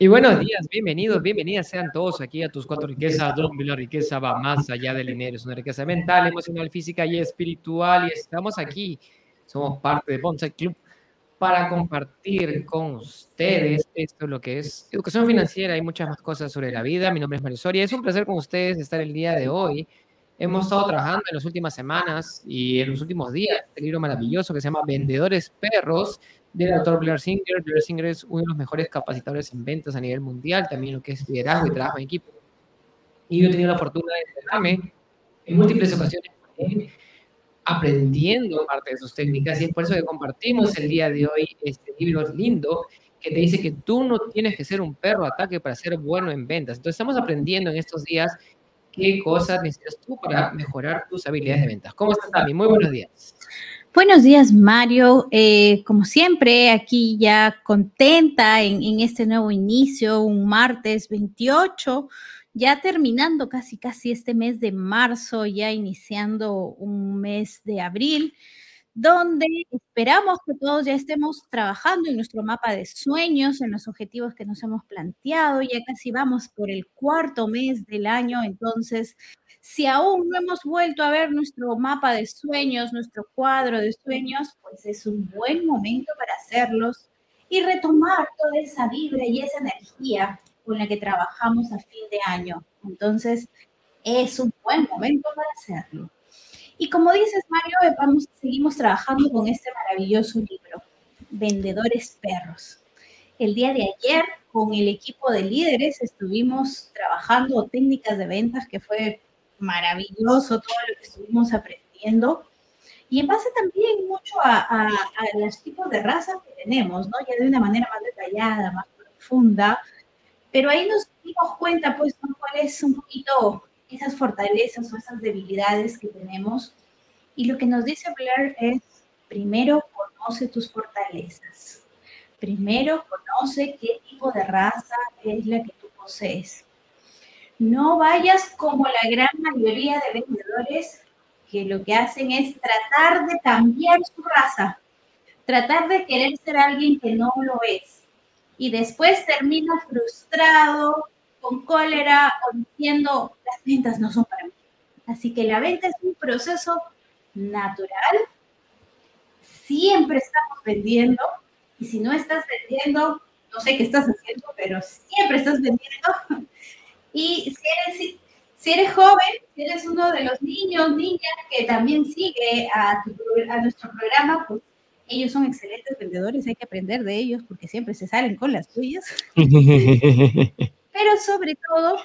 Y buenos días, bienvenidos, bienvenidas sean todos aquí a tus cuatro riquezas, donde la riqueza va más allá del dinero, es una riqueza mental, emocional, física y espiritual. Y estamos aquí, somos parte de Bonsai Club para compartir con ustedes esto lo que es educación financiera y muchas más cosas sobre la vida. Mi nombre es Mario Soria, es un placer con ustedes estar el día de hoy. Hemos estado trabajando en las últimas semanas y en los últimos días este libro maravilloso que se llama Vendedores Perros del autor Blair Singer. Blair Singer es uno de los mejores capacitadores en ventas a nivel mundial, también lo que es liderazgo y trabajo en equipo. Y yo he tenido la fortuna de entrenarme en múltiples ocasiones aprendiendo parte de sus técnicas y es por eso que compartimos el día de hoy este libro lindo que te dice que tú no tienes que ser un perro ataque para ser bueno en ventas. Entonces estamos aprendiendo en estos días qué cosas necesitas tú para mejorar tus habilidades de ventas. ¿Cómo estás, Tami? Muy buenos días. Buenos días, Mario. Eh, como siempre, aquí ya contenta en, en, este nuevo inicio, un martes 28, ya terminando casi, casi este mes de marzo, ya iniciando un mes de abril donde esperamos que todos ya estemos trabajando en nuestro mapa de sueños, en los objetivos que nos hemos planteado. Ya casi vamos por el cuarto mes del año, entonces, si aún no hemos vuelto a ver nuestro mapa de sueños, nuestro cuadro de sueños, pues es un buen momento para hacerlos y retomar toda esa vibra y esa energía con la que trabajamos a fin de año. Entonces, es un buen momento para hacerlo. Y como dices, Mario, eh, vamos, seguimos trabajando con este maravilloso libro, Vendedores Perros. El día de ayer, con el equipo de líderes, estuvimos trabajando técnicas de ventas, que fue maravilloso todo lo que estuvimos aprendiendo. Y en base también mucho a, a, los tipos de razas que tenemos, ¿no? Ya de una manera más detallada, más profunda. Pero ahí nos dimos cuenta, pues, cuál es un poquito esas fortalezas o esas debilidades que tenemos. Y lo que nos dice Blair es, primero conoce tus fortalezas. Primero conoce qué tipo de raza es la que tú posees. No vayas como la gran mayoría de vendedores que lo que hacen es tratar de cambiar su raza, tratar de querer ser alguien que no lo es. Y después termina frustrado, con cólera o diciendo las ventas no son para mí. Así que la venta es un proceso natural. Siempre estamos vendiendo y si no estás vendiendo, no sé qué estás haciendo, pero siempre estás vendiendo. Y si eres, si eres joven, si eres uno de los niños, niñas que también sigue a, a nuestro programa, pues ellos son excelentes vendedores, hay que aprender de ellos porque siempre se salen con las tuyas. Pero sobre todo,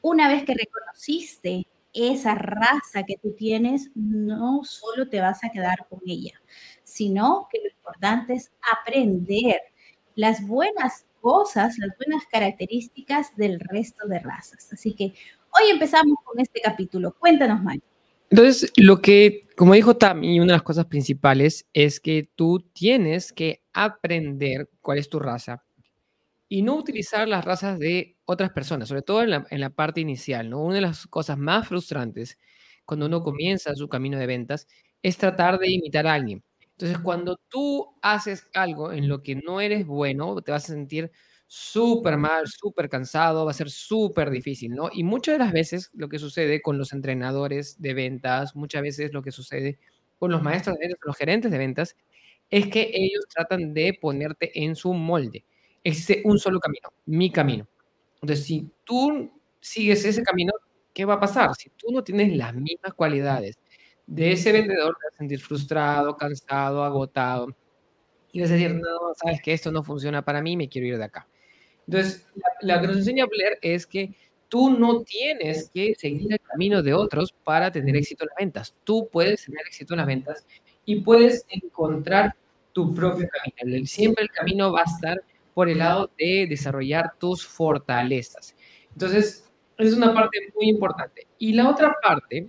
una vez que reconociste esa raza que tú tienes, no solo te vas a quedar con ella, sino que lo importante es aprender las buenas cosas, las buenas características del resto de razas. Así que hoy empezamos con este capítulo. Cuéntanos, Mario. Entonces, lo que, como dijo Tami, una de las cosas principales es que tú tienes que aprender cuál es tu raza, y no utilizar las razas de otras personas, sobre todo en la, parte inicial, ¿no? Una de las cosas más frustrantes cuando uno comienza su camino de ventas es tratar de imitar a alguien. Entonces, cuando tú haces algo en lo que no eres bueno, te vas a sentir súper mal, súper cansado, va a ser súper difícil, ¿no? Y muchas de las veces lo que sucede con los entrenadores de ventas, muchas veces lo que sucede con los maestros de ventas, los gerentes de ventas, es que ellos tratan de ponerte en su molde existe un solo camino, mi camino. Entonces, si tú sigues ese camino, ¿qué va a pasar? Si tú no tienes las mismas cualidades de ese vendedor, te vas a sentir frustrado, cansado, agotado. Y vas a decir, no, sabes que esto no funciona para mí, me quiero ir de acá. Entonces, la, que nos enseña Blair es que tú no tienes que seguir el camino de otros para tener éxito en las ventas. Tú puedes tener éxito en las ventas y puedes encontrar tu propio camino. Siempre el camino va a estar por el lado de desarrollar tus fortalezas. Entonces, es una parte muy importante. Y la otra parte...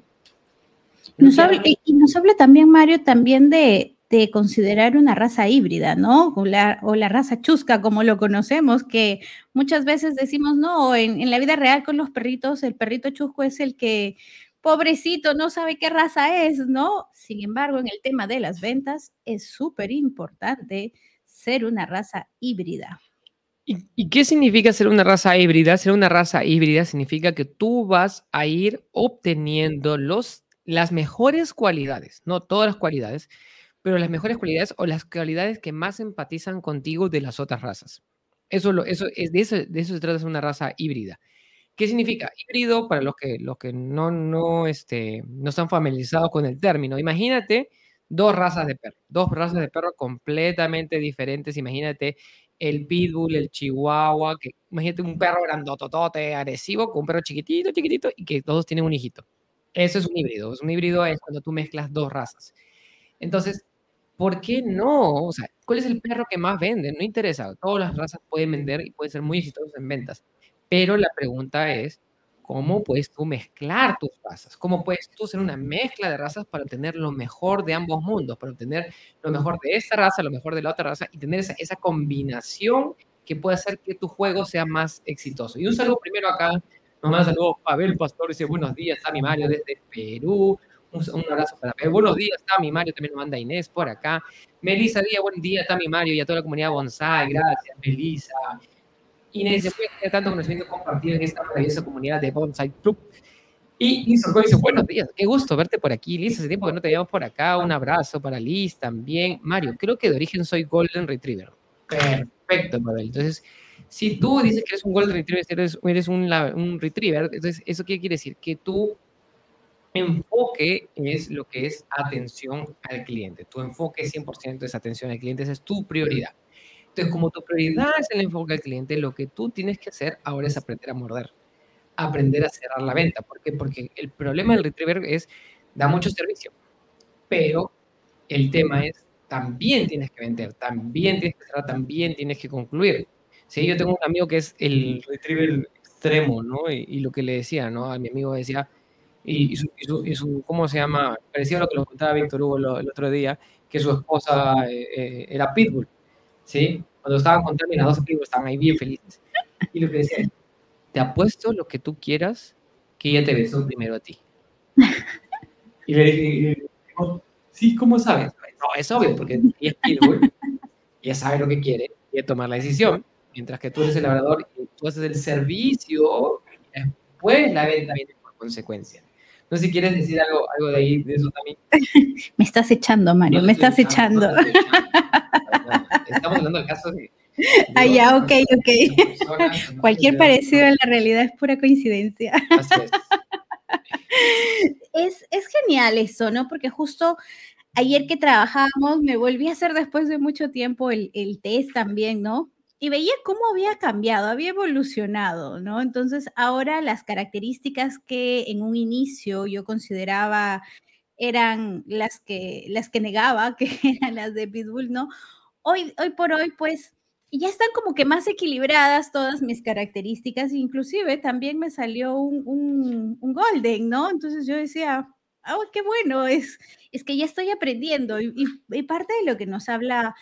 Nos habla, y nos habla también, Mario, también de, de considerar una raza híbrida, ¿no? O la, o la, raza chusca, como lo conocemos, que muchas veces decimos, no, en, en, la vida real con los perritos, el perrito chusco es el que, pobrecito, no sabe qué raza es, ¿no? Sin embargo, en el tema de las ventas es súper importante ser una raza híbrida. ¿Y, qué significa ser una raza híbrida? Ser una raza híbrida significa que tú vas a ir obteniendo los, las mejores cualidades, no todas las cualidades, pero las mejores cualidades o las cualidades que más empatizan contigo de las otras razas. Eso, lo, eso, es, de, eso, de eso se trata de una raza híbrida. ¿Qué significa? Híbrido, para los que, los que no, no, este, no están familiarizados con el término, imagínate dos razas de perro, dos razas de perro completamente diferentes. Imagínate el pitbull, el chihuahua, que imagínate un perro grandototote, agresivo, con un perro chiquitito, chiquitito, y que todos tienen un hijito. Eso es un híbrido. Un híbrido es cuando tú mezclas dos razas. Entonces, ¿por qué no? O sea, ¿cuál es el perro que más vende? No interesa. Todas las razas pueden vender y pueden ser muy exitosos en ventas. Pero la pregunta es, ¿cómo puedes tú mezclar tus razas? ¿Cómo puedes tú hacer una mezcla de razas para obtener lo mejor de ambos mundos? Para obtener lo mejor de esta raza, lo mejor de la otra raza y tener esa, esa combinación que puede hacer que tu juego sea más exitoso. Y un saludo primero acá, nos manda saludo Pavel Pastor, dice buenos días, a mi Mario desde Perú. Un, abrazo para Pavel. Buenos días, Tami Mario, también nos manda Inés por acá. Melissa Díaz, buen día, Tami Mario y a toda la comunidad bonsai, gracias, Melissa. Inés, después de tanto conocimiento compartido en esta maravillosa comunidad de Bonsai Club. Y Liz dice, buenos días, qué gusto verte por aquí. Liz, hace tiempo que no te veíamos por acá. Un abrazo para Liz también. Mario, creo que de origen soy Golden Retriever. Perfecto, Mabel. Entonces, si tú dices que eres un Golden Retriever, eres, eres un, un Retriever, entonces, ¿eso qué quiere decir? Que tu enfoque es lo que es atención al cliente. Tu enfoque 100% es atención al cliente, esa es tu prioridad. Entonces, como tu prioridad es el enfoque al cliente, lo que tú tienes que hacer ahora es aprender a morder, aprender a cerrar la venta. ¿Por qué? Porque el problema del retriever es, da mucho servicio, pero el tema es, también tienes que vender, también tienes que cerrar, también tienes que concluir. ¿Sí? Yo tengo un amigo que es el retriever extremo, ¿no? Y, lo que le decía, ¿no? A mi amigo decía, y, su, y, su, ¿cómo se llama? Parecía lo que lo contaba Víctor Hugo el otro día, que su esposa eh, eh, era Pitbull. ¿Sí? Cuando estaban las dos amigos estaban ahí bien felices. Y lo que decía, te apuesto lo que tú quieras que ella te besó primero a ti. Y le dije, sí, ¿cómo sabes? No, es obvio, porque ella es Pitbull, ella sabe lo que quiere, quiere tomar la decisión, mientras que tú eres el labrador y tú haces el servicio, después la venta viene por consecuencia. No sé si quieres decir algo, algo de ahí, de eso también. Me estás echando, Mario, me estás echando. Estamos hablando del caso de... ah, ya, ok, ok. Cualquier parecido en la realidad es pura coincidencia. es. es. genial eso, ¿no? Porque justo ayer que trabajábamos me volví a hacer después de mucho tiempo el, el test también, ¿no? y veía cómo había cambiado, había evolucionado, ¿no? Entonces, ahora las características que en un inicio yo consideraba eran las que, las que negaba, que eran las de Pitbull, ¿no? Hoy, hoy por hoy, pues, ya están como que más equilibradas todas mis características, inclusive también me salió un, un, Golden, ¿no? Entonces yo decía, oh, qué bueno, es, es que ya estoy aprendiendo y, y parte de lo que nos habla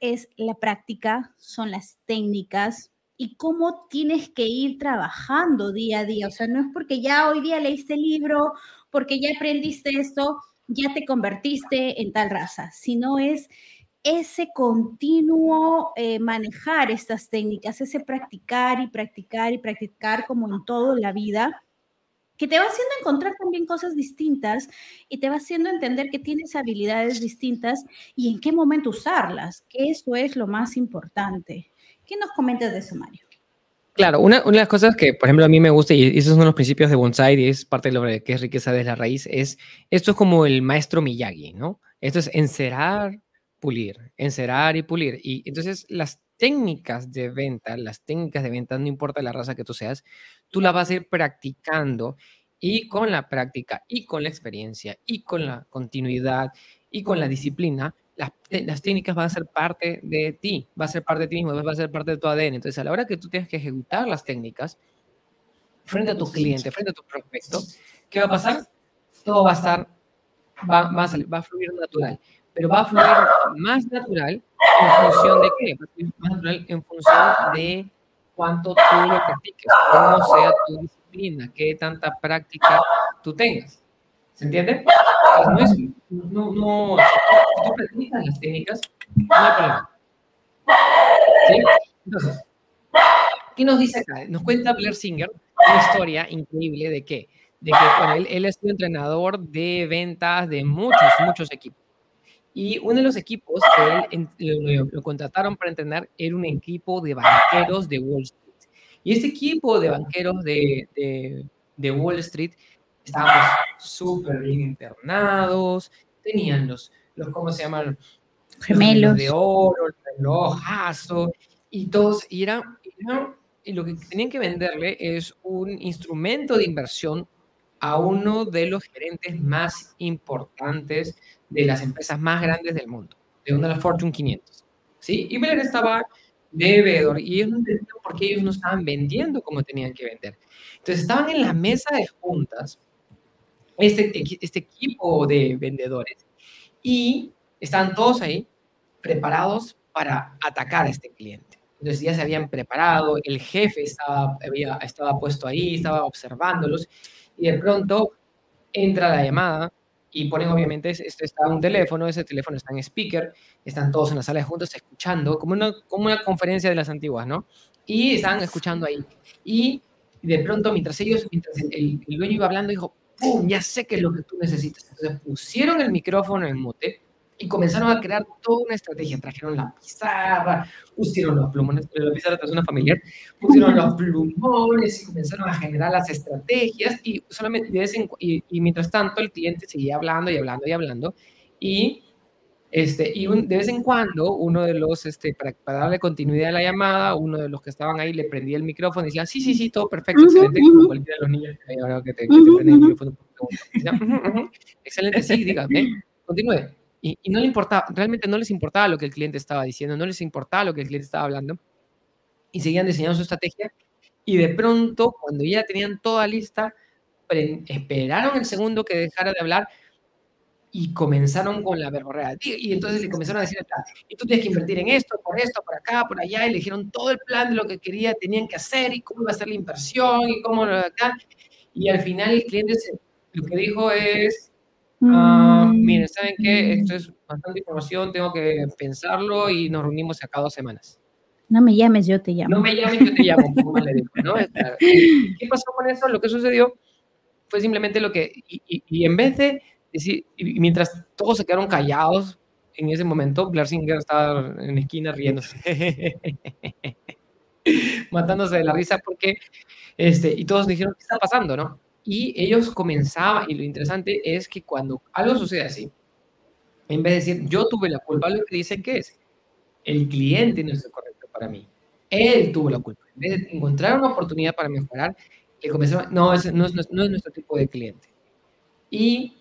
es la práctica, son las técnicas y cómo tienes que ir trabajando día a día. O sea, no es porque ya hoy día leíste el libro, porque ya aprendiste esto, ya te convertiste en tal raza, sino es ese continuo eh, manejar estas técnicas, ese practicar y practicar y practicar como en todo la vida que te va haciendo encontrar también cosas distintas y te va haciendo entender que tienes habilidades distintas y en qué momento usarlas, que eso es lo más importante. ¿Qué nos comentas de eso, Mario? Claro, una, de las cosas que, por ejemplo, a mí me gusta, y esos son los principios de bonsai, y es parte de lo que es riqueza de la raíz, es, esto es como el maestro Miyagi, ¿no? Esto es encerar, pulir, encerar y pulir. Y entonces las técnicas de venta, las técnicas de venta, no importa la raza que tú seas, tú la vas a ir practicando y con la práctica y con la experiencia y con la continuidad y con la disciplina, las, las, técnicas van a ser parte de ti, va a ser parte de ti mismo, va a ser parte de tu ADN. Entonces, a la hora que tú tienes que ejecutar las técnicas frente a tu cliente, frente a tu prospecto, ¿qué va a pasar? Todo va a estar, va, va, a, salir, va a fluir natural, pero va a fluir más natural en función de qué? Más natural en función de cuánto tú lo practiques, cómo sea tu disciplina, qué tanta práctica tú tengas. ¿Se entiende? no es, no, no, si tú practicas las técnicas, no hay problema. ¿Sí? Entonces, ¿Qué nos dice acá? Nos cuenta Blair Singer una historia increíble de que, de que él, él ha sido entrenador de ventas de muchos, muchos equipos. Y uno de los equipos que él lo, contrataron para entrenar era un equipo de banqueros de Wall Street. Y este equipo de banqueros de, de, de Wall Street estaban súper bien internados, tenían los, los, ¿cómo se llaman? Gemelos. de oro, el relojazo, y todos, y, era, y lo que tenían que venderle es un instrumento de inversión a uno de los gerentes más importantes de las empresas más grandes del mundo, de una de las Fortune 500. ¿sí? Y Blair estaba de y ellos no entendían por qué ellos no estaban vendiendo como tenían que vender. Entonces estaban en la mesa de juntas, este, este equipo de vendedores, y estaban todos ahí preparados para atacar a este cliente. Entonces ya se habían preparado, el jefe estaba, había, estaba puesto ahí, estaba observándolos, y de pronto entra la llamada y ponen obviamente, esto está un teléfono, ese teléfono está en speaker, están todos en la sala juntos escuchando, como una, como una conferencia de las antiguas, ¿no? Y estaban escuchando ahí. Y de pronto, mientras ellos, mientras el, el dueño iba hablando, dijo, ¡pum! Ya sé qué es lo que tú necesitas. Entonces pusieron el micrófono en mute y comenzaron a crear toda una estrategia. Trajeron la pizarra, pusieron los plumones, la pizarra es una familiar, pusieron los plumones y comenzaron a generar las estrategias y solamente de y, mientras tanto el cliente seguía hablando y hablando y hablando y este, y de vez en cuando, uno de los, este, para, darle continuidad a la llamada, uno de los que estaban ahí le prendía el micrófono y decía, sí, sí, sí, todo perfecto, excelente, como cualquiera de los niños que te, que te prenden el micrófono. excelente, sí, dígame, continúe. Y, no le importaba, realmente no les importaba lo que el cliente estaba diciendo, no les importaba lo que el cliente estaba hablando. Y seguían diseñando su estrategia. Y de pronto, cuando ya tenían toda lista, esperaron el segundo que dejara de hablar y comenzaron con la verborrea. Y entonces le comenzaron a decir, y tú tienes que invertir en esto, por esto, por acá, por allá, y le dijeron todo el plan de lo que quería, tenían que hacer, y cómo iba a ser la inversión, y cómo lo acá. Y al final el cliente lo que dijo es, Ah, mm. miren, ¿saben qué? Esto es bastante información, tengo que pensarlo y nos reunimos acá dos semanas. No me llames, yo te llamo. No me llames, yo te llamo, ¿no? ¿Qué pasó con eso? Lo que sucedió fue simplemente lo que, y, en vez de decir, y mientras todos se quedaron callados en ese momento, Blair Singer estaba en la esquina riéndose, matándose de la risa porque, este, y todos dijeron, ¿qué está pasando, no? Y ellos comenzaban, y lo interesante es que cuando algo sucede así, en vez de decir, yo tuve la culpa, lo que dicen que es, el cliente no es correcto para mí. Él tuvo la culpa. En vez de encontrar una oportunidad para mejorar, le comenzaron, no, ese no, es, no es nuestro tipo de cliente. Y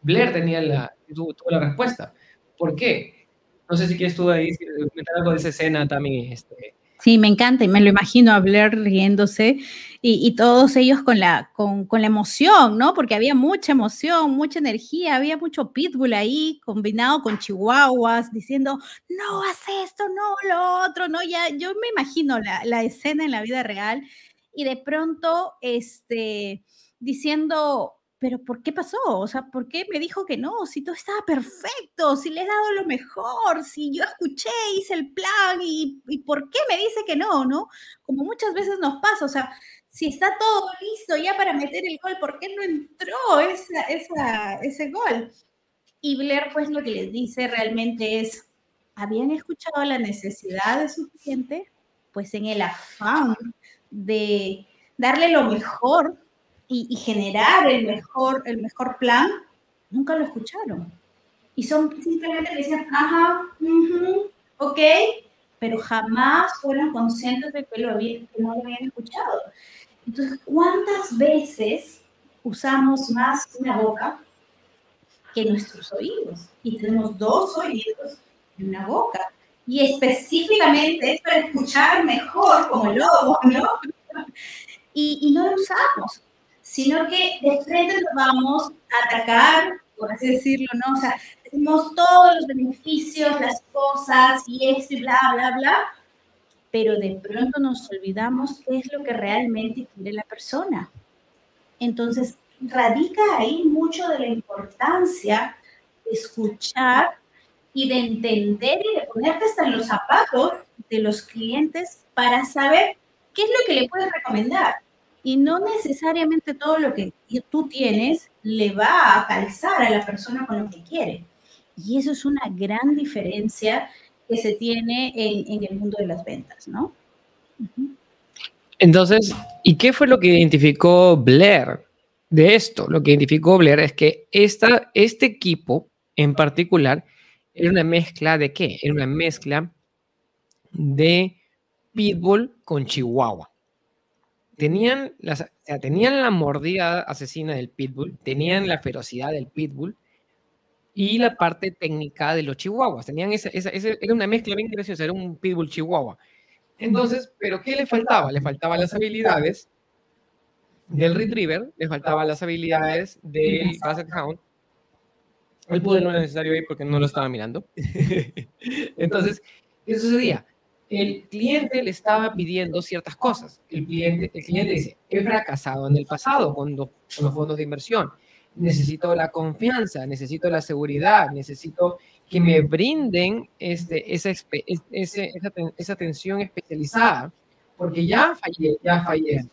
Blair tenía la, tuvo, la respuesta. ¿Por qué? No sé si quieres tú ahí comentar algo de esa escena también. Este, Sí, me encanta y me lo imagino hablar riéndose y, todos ellos con la, con, la emoción, ¿no? Porque había mucha emoción, mucha energía, había mucho pitbull ahí combinado con chihuahuas diciendo, no, haz esto, no, lo otro, ¿no? Ya, yo me imagino la, la escena en la vida real y de pronto, este, diciendo, pero ¿por qué pasó? O sea, ¿por qué me dijo que no? Si todo estaba perfecto, si le he dado lo mejor, si yo escuché, hice el plan y, ¿por qué me dice que no? ¿No? Como muchas veces nos pasa, o sea, si está todo listo ya para meter el gol, ¿por qué no entró esa, ese gol? Y Blair, pues lo que les dice realmente es, ¿habían escuchado la necesidad de su cliente? Pues en el afán de darle lo mejor y, generar el mejor, el mejor plan, nunca lo escucharon. Y son simplemente le dicen, ajá, ok, pero jamás fueron conscientes de que, lo que no lo habían escuchado. Entonces, ¿cuántas veces usamos más una boca que nuestros oídos? Y tenemos dos oídos y una boca. Y específicamente es para escuchar mejor como lobo, ¿no? Y, no lo usamos sino que de frente nos vamos a atacar, por así decirlo, ¿no? O sea, decimos todos los beneficios, las cosas y esto y bla, bla, bla, pero de pronto nos olvidamos qué es lo que realmente quiere la persona. Entonces, radica ahí mucho de la importancia de escuchar y de entender y de ponerte hasta en los zapatos de los clientes para saber qué es lo que le puedes recomendar. Y no necesariamente todo lo que tú tienes le va a calzar a la persona con lo que quiere. Y eso es una gran diferencia que se tiene en, el mundo de las ventas, ¿no? Entonces, ¿y qué fue lo que identificó Blair de esto? Lo que identificó Blair es que esta, este equipo en particular era una mezcla de qué? Era una mezcla de Pitbull con Chihuahua. Tenían, las, tenían la mordida asesina del Pitbull, tenían la ferocidad del Pitbull y la parte técnica de los Chihuahuas. Tenían esa, esa, era una mezcla bien graciosa, era un Pitbull Chihuahua. Entonces, ¿pero qué le faltaba? Le faltaban las habilidades del Retriever, le faltaban las habilidades del Basset Hound. El poder no era necesario ahí porque no lo estaba mirando. Entonces, ¿qué sucedía? El cliente le estaba pidiendo ciertas cosas. El cliente, el cliente dice, he fracasado en el pasado con, con los fondos de inversión. Necesito la confianza, necesito la seguridad, necesito que me brinden este, esa, esa, esa, atención especializada, porque ya fallé, ya fallé.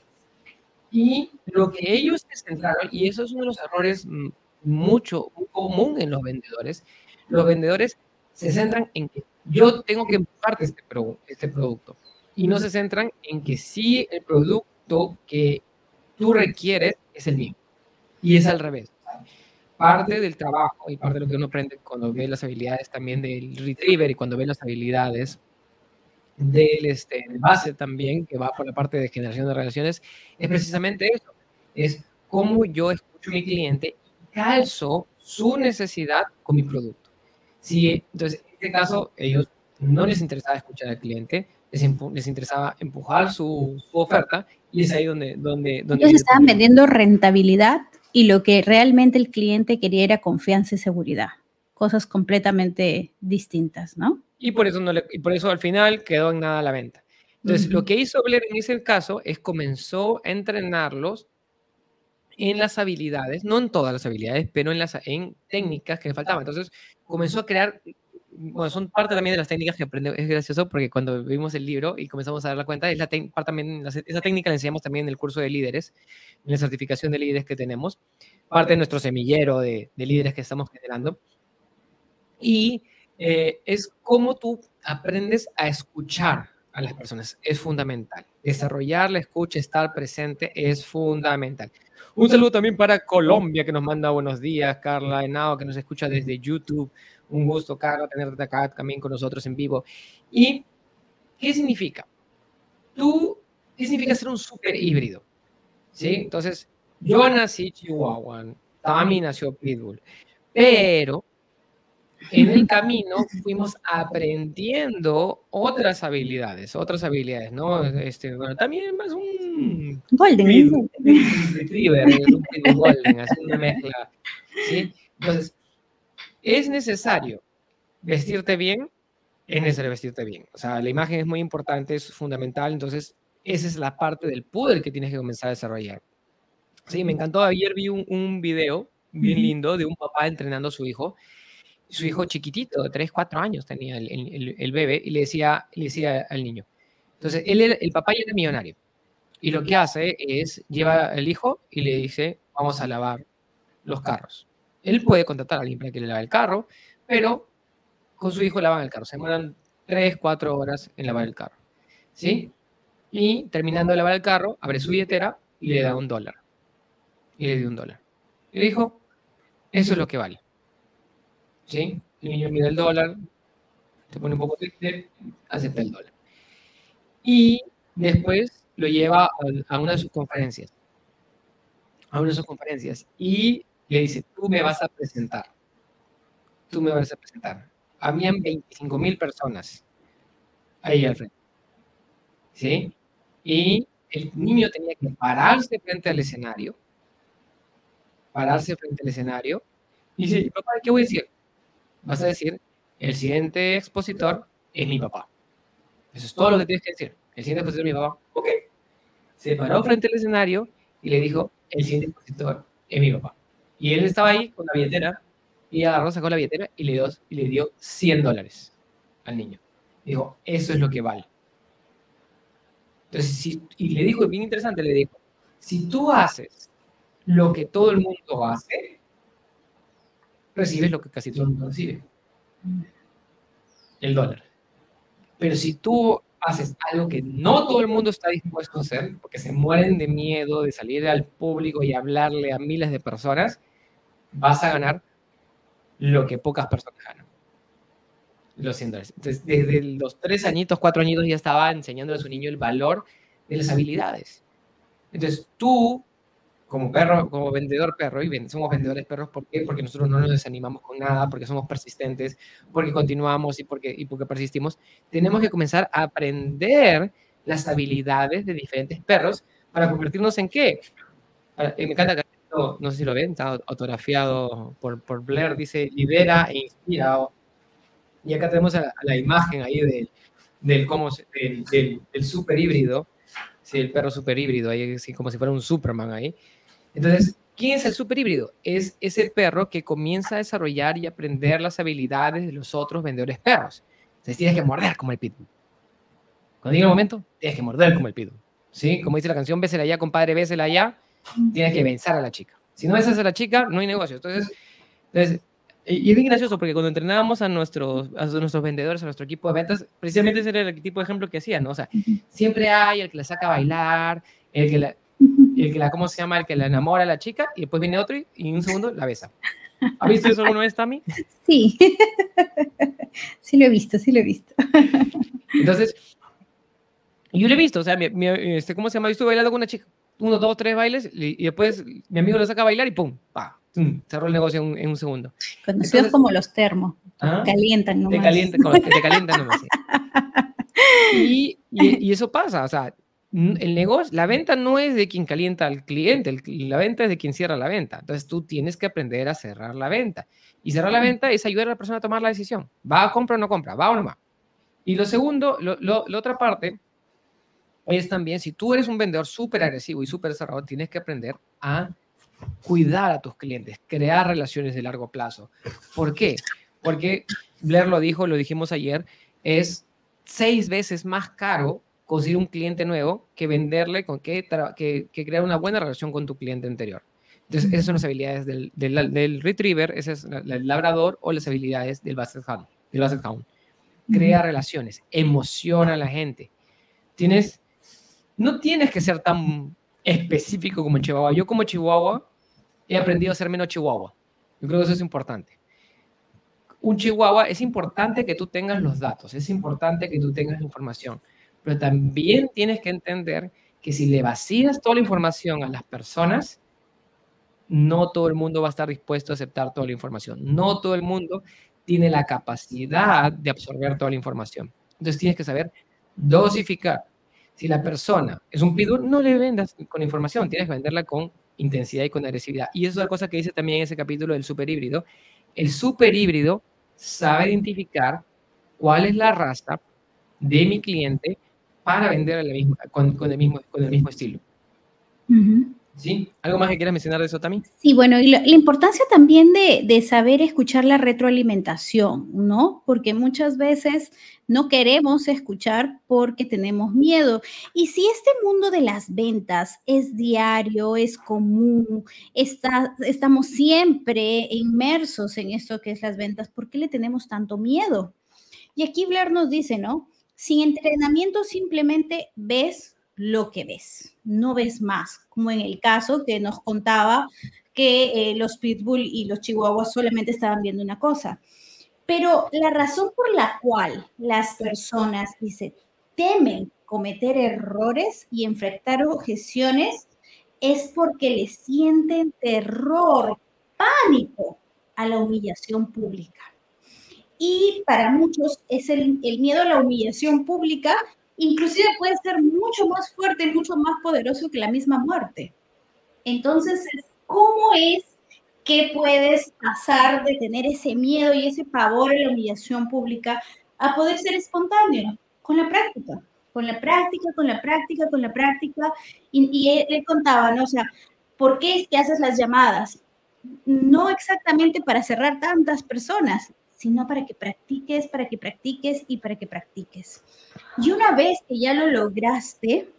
Y lo que ellos se centraron, y eso es uno de los errores mucho común en los vendedores, los vendedores se centran en que yo tengo que empujarte este, este producto y no se centran en que sí el producto que tú requieres es el mío. Y es al revés. parte del trabajo y parte de lo que uno aprende cuando ve las habilidades también del retriever y cuando ve las habilidades del este, base también, que va por la parte de generación de relaciones, es precisamente eso, es cómo yo escucho a mi cliente y calzo su necesidad con mi producto. Si, entonces, en este caso, ellos no les interesaba escuchar al cliente, les, les interesaba empujar su, oferta y es ahí donde... donde, donde ellos estaban vendiendo rentabilidad y lo que realmente el cliente quería era confianza y seguridad, cosas completamente distintas, ¿no? Y por eso, no y por eso al final quedó en nada la venta. Entonces, lo que hizo Blair en ese caso es comenzó a entrenarlos en las habilidades, no en todas las habilidades, pero en las en técnicas que le faltaban. Entonces, comenzó a crear bueno, son parte también de las técnicas que aprende, es gracioso porque cuando vimos el libro y comenzamos a dar la cuenta, es la parte también, esa técnica la enseñamos también en el curso de líderes, en la certificación de líderes que tenemos, parte de nuestro semillero de, de líderes que estamos generando. Y eh, es cómo tú aprendes a escuchar a las personas, es fundamental. Desarrollar la escucha, estar presente es fundamental. Un saludo también para Colombia, que nos manda buenos días, Carla Henao, que nos escucha desde YouTube. Un gusto, Carla, tenerte acá también con nosotros en vivo. ¿Y qué significa? Tú, ¿qué significa ser un super híbrido? ¿Sí? Entonces, yo nací Chihuahua, Tami nació Pitbull, pero en el camino fuimos aprendiendo otras habilidades, otras habilidades, ¿no? Este, bueno, también más un golden, un retriever, un golden, así una mezcla, ¿sí? Entonces, es necesario vestirte bien, es necesario vestirte bien. O sea, la imagen es muy importante, es fundamental, entonces esa es la parte del poder que tienes que comenzar a desarrollar. Sí, me encantó. Ayer vi un, un video bien lindo de un papá entrenando a su hijo. Su hijo chiquitito, de 3, 4 años tenía el, el, el, bebé, y le decía, le decía al niño. Entonces, él el papá ya era millonario. Y lo que hace es, lleva al hijo y le dice, vamos a lavar los carros. Él puede contratar a alguien para que le lave el carro, pero con su hijo lavan el carro. Se demoran 3, 4 horas en lavar el carro. ¿Sí? Y terminando de lavar el carro, abre su billetera y le da un dólar. Y le dio un dólar. Y le dijo, eso es lo que vale. ¿Sí? El niño mira el dólar, se pone un poco triste, acepta el dólar. Y después lo lleva a una de sus conferencias. A una de sus conferencias. Y le dice, tú me vas a presentar. Tú me vas a presentar. Habían 25 mil personas ahí al frente. ¿Sí? Y el niño tenía que pararse frente al escenario, pararse frente al escenario, y dice, papá, ¿qué voy a decir? Vas a decir, el siguiente expositor es mi papá. Eso es todo lo que tienes que decir. El siguiente expositor es mi papá. Ok. Se paró frente al escenario y le dijo, el siguiente expositor es mi papá. Y él estaba ahí con la billetera y agarró, sacó la billetera y le dio, y le dio 100 dólares al niño. Dijo, eso es lo que vale. Entonces, si, y le dijo, bien interesante, le dijo, si tú haces lo que todo el mundo hace, recibes lo que casi todo el mundo recibe. El dólar. Pero si tú haces algo que no todo el mundo está dispuesto a hacer, porque se mueren de miedo de salir al público y hablarle a miles de personas, vas a ganar lo que pocas personas ganan. Los 100 dólares. Entonces, desde los tres añitos, cuatro añitos ya estaba enseñándole a su niño el valor de las habilidades. Entonces, tú como perro, como vendedor perro, y somos vendedores perros, ¿por qué? Porque nosotros no nos desanimamos con nada, porque somos persistentes, porque continuamos y porque, y porque persistimos. Tenemos que comenzar a aprender las habilidades de diferentes perros para convertirnos en qué. me encanta que no sé si lo ven, está autografiado por, por Blair, dice libera e inspira. Y acá tenemos la imagen ahí del, del, cómo, del, del, del super híbrido, sí, el perro super híbrido, ahí así como si fuera un Superman ahí. Entonces, ¿quién es el super híbrido? Es ese perro que comienza a desarrollar y aprender las habilidades de los otros vendedores perros. Entonces, tienes que morder como el pitbull. Cuando llegue el momento, tienes que morder como el pitbull. ¿Sí? Como dice la canción, bésela ya, compadre, bésela ya. Tienes que vencer a la chica. Si no besas a la chica, no hay negocio. Entonces, entonces y es bien gracioso porque cuando entrenábamos a nuestros, a nuestros vendedores, a nuestro equipo de ventas, precisamente ese era el tipo de ejemplo que hacían, ¿no? O sea, siempre hay el que la saca a bailar, el que la, el que la, ¿cómo se llama? El que la enamora a la chica y después viene otro y, en un segundo la besa. ¿Ha visto eso alguna vez, Tami? Sí, sí lo he visto, sí lo he visto. Entonces, yo lo he visto, o sea, mi, este, ¿cómo se llama? Yo estuve bailando con una chica, uno, dos, tres bailes y, después mi amigo lo saca a bailar y ¡pum! Pa, cerró el negocio en, un segundo. Conocidos como los termos, ¿ah? calientan nomás. Te calientan, te calientan nomás. Y, y, y, eso pasa, o sea, el negocio, la venta no es de quien calienta al cliente, la venta es de quien cierra la venta. Entonces tú tienes que aprender a cerrar la venta. Y cerrar la venta es ayudar a la persona a tomar la decisión. ¿Va a comprar o no compra? ¿Va o no va? Y lo segundo, la otra parte es también, si tú eres un vendedor súper agresivo y súper cerrado, tienes que aprender a cuidar a tus clientes, crear relaciones de largo plazo. ¿Por qué? Porque Blair lo dijo, lo dijimos ayer, es seis veces más caro conseguir un cliente nuevo que venderle, con que, que, crear una buena relación con tu cliente anterior. Entonces, esas son las habilidades del, del, retriever, ese es el labrador o las habilidades del basset hound. Del basset hound. Crea relaciones, emociona a la gente. Tienes, no tienes que ser tan específico como Chihuahua. Yo como Chihuahua he aprendido a ser menos Chihuahua. Yo creo que eso es importante. Un Chihuahua es importante que tú tengas los datos, es importante que tú tengas la información pero también tienes que entender que si le vacías toda la información a las personas, no todo el mundo va a estar dispuesto a aceptar toda la información. No todo el mundo tiene la capacidad de absorber toda la información. Entonces tienes que saber dosificar. Si la persona es un pidur, no le vendas con información, tienes que venderla con intensidad y con agresividad. Y eso es una cosa que dice también en ese capítulo del super híbrido. El super híbrido sabe identificar cuál es la raza de mi cliente para vender misma, con, con, el mismo, con el mismo estilo. ¿Sí? ¿Algo más que quieras mencionar de eso también? Sí, bueno, y la, importancia también de, de, saber escuchar la retroalimentación, ¿no? Porque muchas veces no queremos escuchar porque tenemos miedo. Y si este mundo de las ventas es diario, es común, está, estamos siempre inmersos en esto que es las ventas, ¿por qué le tenemos tanto miedo? Y aquí Blair nos dice, ¿no? Sin entrenamiento simplemente ves lo que ves, no ves más, como en el caso que nos contaba que eh, los pitbull y los chihuahuas solamente estaban viendo una cosa. Pero la razón por la cual las personas, dice, temen cometer errores y enfrentar objeciones es porque le sienten terror, pánico a la humillación pública y para muchos es el, miedo a la humillación pública, inclusive puede ser mucho más fuerte, mucho más poderoso que la misma muerte. Entonces, ¿cómo es que puedes pasar de tener ese miedo y ese pavor a la humillación pública a poder ser espontáneo? Con la práctica, con la práctica, con la práctica, con la práctica. Y, él, contaba, ¿no? O sea, ¿por qué es que haces las llamadas? No exactamente para cerrar tantas personas, sino para que practiques, para que practiques y para que practiques. Y una vez que ya lo lograste,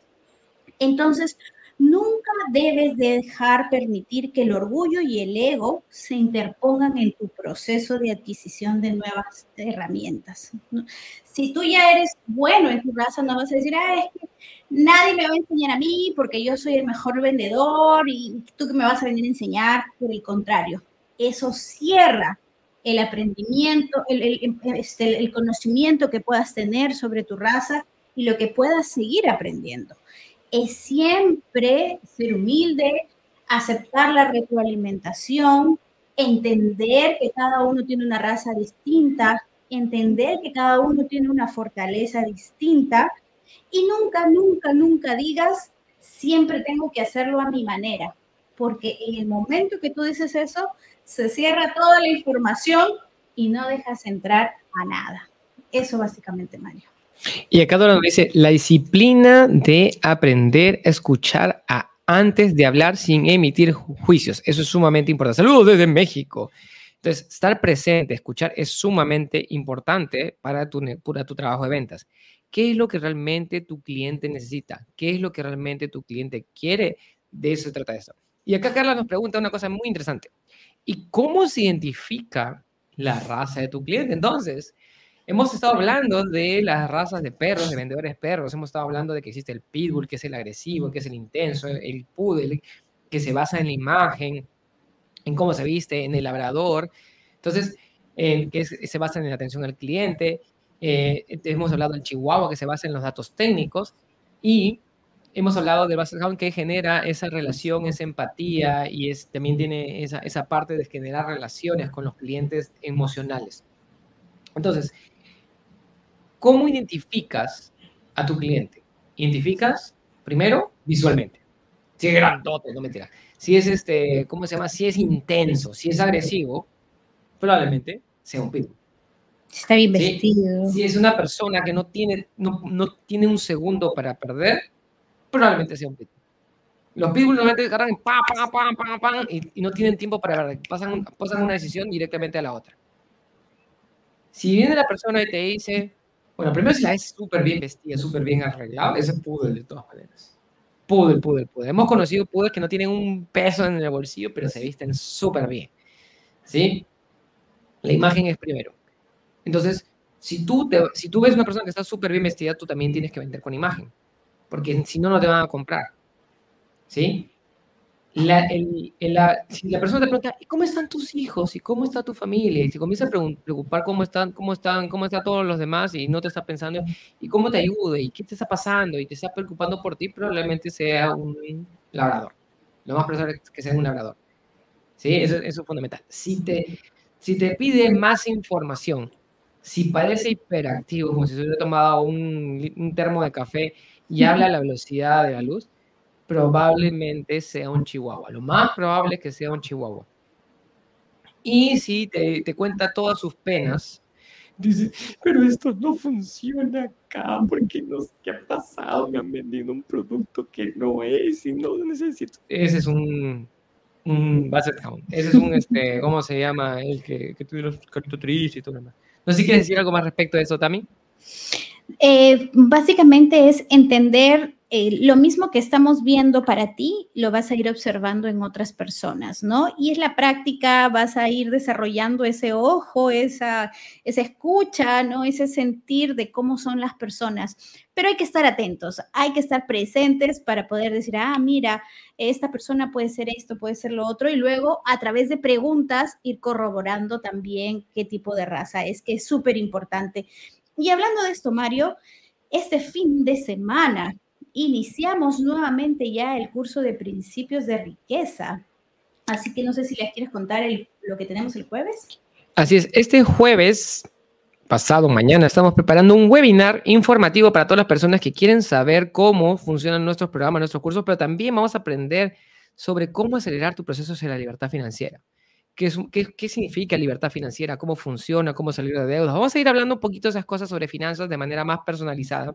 Entonces, nunca debes dejar permitir que el orgullo y el ego se interpongan en tu proceso de adquisición de nuevas herramientas. Si tú ya eres bueno en tu raza, no vas a decir, ah, es que nadie me va a enseñar a mí porque yo soy el mejor vendedor y tú que me vas a venir a enseñar. Por el contrario, eso cierra el aprendimiento, el, este, el conocimiento que puedas tener sobre tu raza y lo que puedas seguir aprendiendo. Es siempre ser humilde, aceptar la retroalimentación, entender que cada uno tiene una raza distinta, entender que cada uno tiene una fortaleza distinta. Y nunca, nunca, nunca digas, siempre tengo que hacerlo a mi manera, porque en el momento que tú dices eso, se cierra toda la información y no dejas entrar a nada. Eso básicamente, Mario. Y acá nos dice, la disciplina de aprender a escuchar a antes de hablar sin emitir juicios. Eso es sumamente importante. Saludos desde México. Entonces, estar presente, escuchar es sumamente importante para tu, para tu trabajo de ventas. ¿Qué es lo que realmente tu cliente necesita? ¿Qué es lo que realmente tu cliente quiere? De eso se trata esto. Y acá Carla nos pregunta una cosa muy interesante. ¿Y cómo se identifica la raza de tu cliente? Entonces, Hemos estado hablando de las razas de perros, de vendedores perros. Hemos estado hablando de que existe el pitbull, que es el agresivo, que es el intenso, el poodle, que se basa en la imagen, en cómo se viste, en el labrador. Entonces, en, que se basa en la atención al cliente. Eh, hemos hablado del chihuahua, que se basa en los datos técnicos. Y hemos hablado del Basset Hound, que genera esa relación, esa empatía y es, también tiene esa, esa parte de generar relaciones con los clientes emocionales. Entonces, ¿Cómo identificas a tu cliente? Identificas primero visualmente. Si es grandote, no mentira. Si es este, ¿cómo se llama? Si es intenso, si es agresivo, probablemente sea un pitbull. Está bien vestido. Si es una persona que no tiene, no, no tiene un segundo para perder, probablemente sea un pitbull. Los pitbulls normalmente agarran pam, pam, pam, pam, pam, y, y, no tienen tiempo para ver, pasan, pasan una decisión directamente a la otra. Si viene la persona y te dice, bueno, primero si la es súper bien vestida, súper bien arreglada, ese poodle de todas maneras. Poodle, poodle, poodle. Hemos conocido poodles que no tienen un peso en el bolsillo, pero se visten súper bien. ¿Sí? La imagen es primero. Entonces, si tú, te, si tú ves una persona que está súper bien vestida, tú también tienes que vender con imagen. Porque si no, no te van a comprar. ¿Sí? la, si la persona te pregunta, ¿y cómo están tus hijos? ¿Y cómo está tu familia? Y se comienza a preocupar cómo están, cómo están, cómo están todos los demás y no te está pensando, ¿y cómo te ayudo? ¿Y qué te está pasando? Y te está preocupando por ti, probablemente sea un labrador. Lo más probable es que sea un labrador. ¿Sí? Eso, eso es fundamental. Si te, si te pide más información, si parece hiperactivo, como si se hubiera tomado un, un termo de café y habla a la velocidad de la luz, probablemente sea un chihuahua. Lo más probable es que sea un chihuahua. Y si te, te cuenta todas sus penas, dice, pero esto no funciona acá, porque no sé qué ha pasado, me han vendido un producto que no es y no necesito. Ese es un, un Basset Hound. Ese es un, este, ¿cómo se llama? El que, que tuvieron triste y todo lo demás. No sé si quieres decir algo más respecto de eso, Tami. Eh, básicamente es entender eh, lo mismo que estamos viendo para ti, lo vas a ir observando en otras personas, ¿no? Y es la práctica, vas a ir desarrollando ese ojo, esa, esa escucha, ¿no? Ese sentir de cómo son las personas. Pero hay que estar atentos, hay que estar presentes para poder decir, ah, mira, esta persona puede ser esto, puede ser lo otro, y luego a través de preguntas ir corroborando también qué tipo de raza es, que es súper importante. Y hablando de esto, Mario, este fin de semana iniciamos nuevamente ya el curso de principios de riqueza. Así que no sé si les quieres contar lo que tenemos el jueves. Así es, este jueves, pasado mañana, estamos preparando un webinar informativo para todas las personas que quieren saber cómo funcionan nuestros programas, nuestros cursos, pero también vamos a aprender sobre cómo acelerar tu proceso hacia la libertad financiera. ¿Qué, es, qué, qué significa libertad financiera? ¿Cómo funciona? ¿Cómo salir de deudas? Vamos a ir hablando un poquito de esas cosas sobre finanzas de manera más personalizada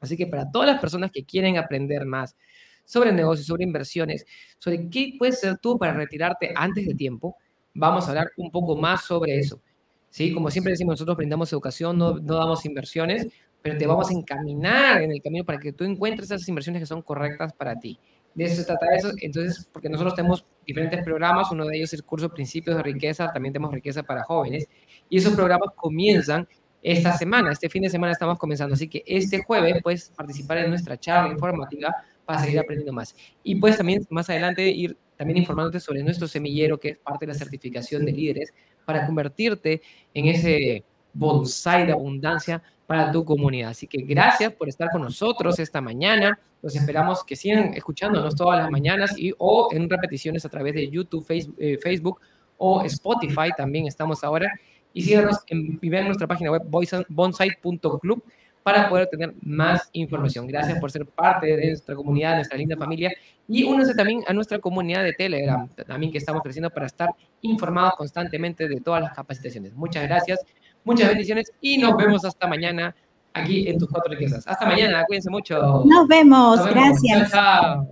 Así que para todas las personas que quieren aprender más sobre negocios, sobre inversiones, sobre qué puedes hacer tú para retirarte antes de tiempo, vamos a hablar un poco más sobre eso. ¿sí? Como siempre decimos, nosotros brindamos educación, no, no damos inversiones, pero te vamos a encaminar en el camino para que tú encuentres esas inversiones que son correctas para ti. De eso se trata eso. Entonces, porque nosotros tenemos diferentes programas, uno de ellos es el curso Principios de Riqueza, también tenemos Riqueza para Jóvenes, y esos programas comienzan esta semana, este fin de semana estamos comenzando, así que este jueves puedes participar en nuestra charla informativa para seguir aprendiendo más. Y puedes también más adelante ir también informándote sobre nuestro semillero, que es parte de la certificación de líderes, para convertirte en ese bonsai de abundancia para tu comunidad. Así que gracias por estar con nosotros esta mañana. Los esperamos que sigan escuchándonos todas las mañanas y o en repeticiones a través de YouTube, eh, Facebook o Spotify. También estamos ahora. Y síganos en, y vean nuestra página web bonsai.club para poder tener más información. Gracias por ser parte de nuestra comunidad, nuestra linda familia. Y únanse también a nuestra comunidad de Telegram, también que estamos creciendo para estar informados constantemente de todas las capacitaciones. Muchas gracias. Muchas bendiciones y nos vemos hasta mañana aquí en tus cuatro riquezas. Hasta mañana, cuídense mucho. Nos vemos, gracias. chao.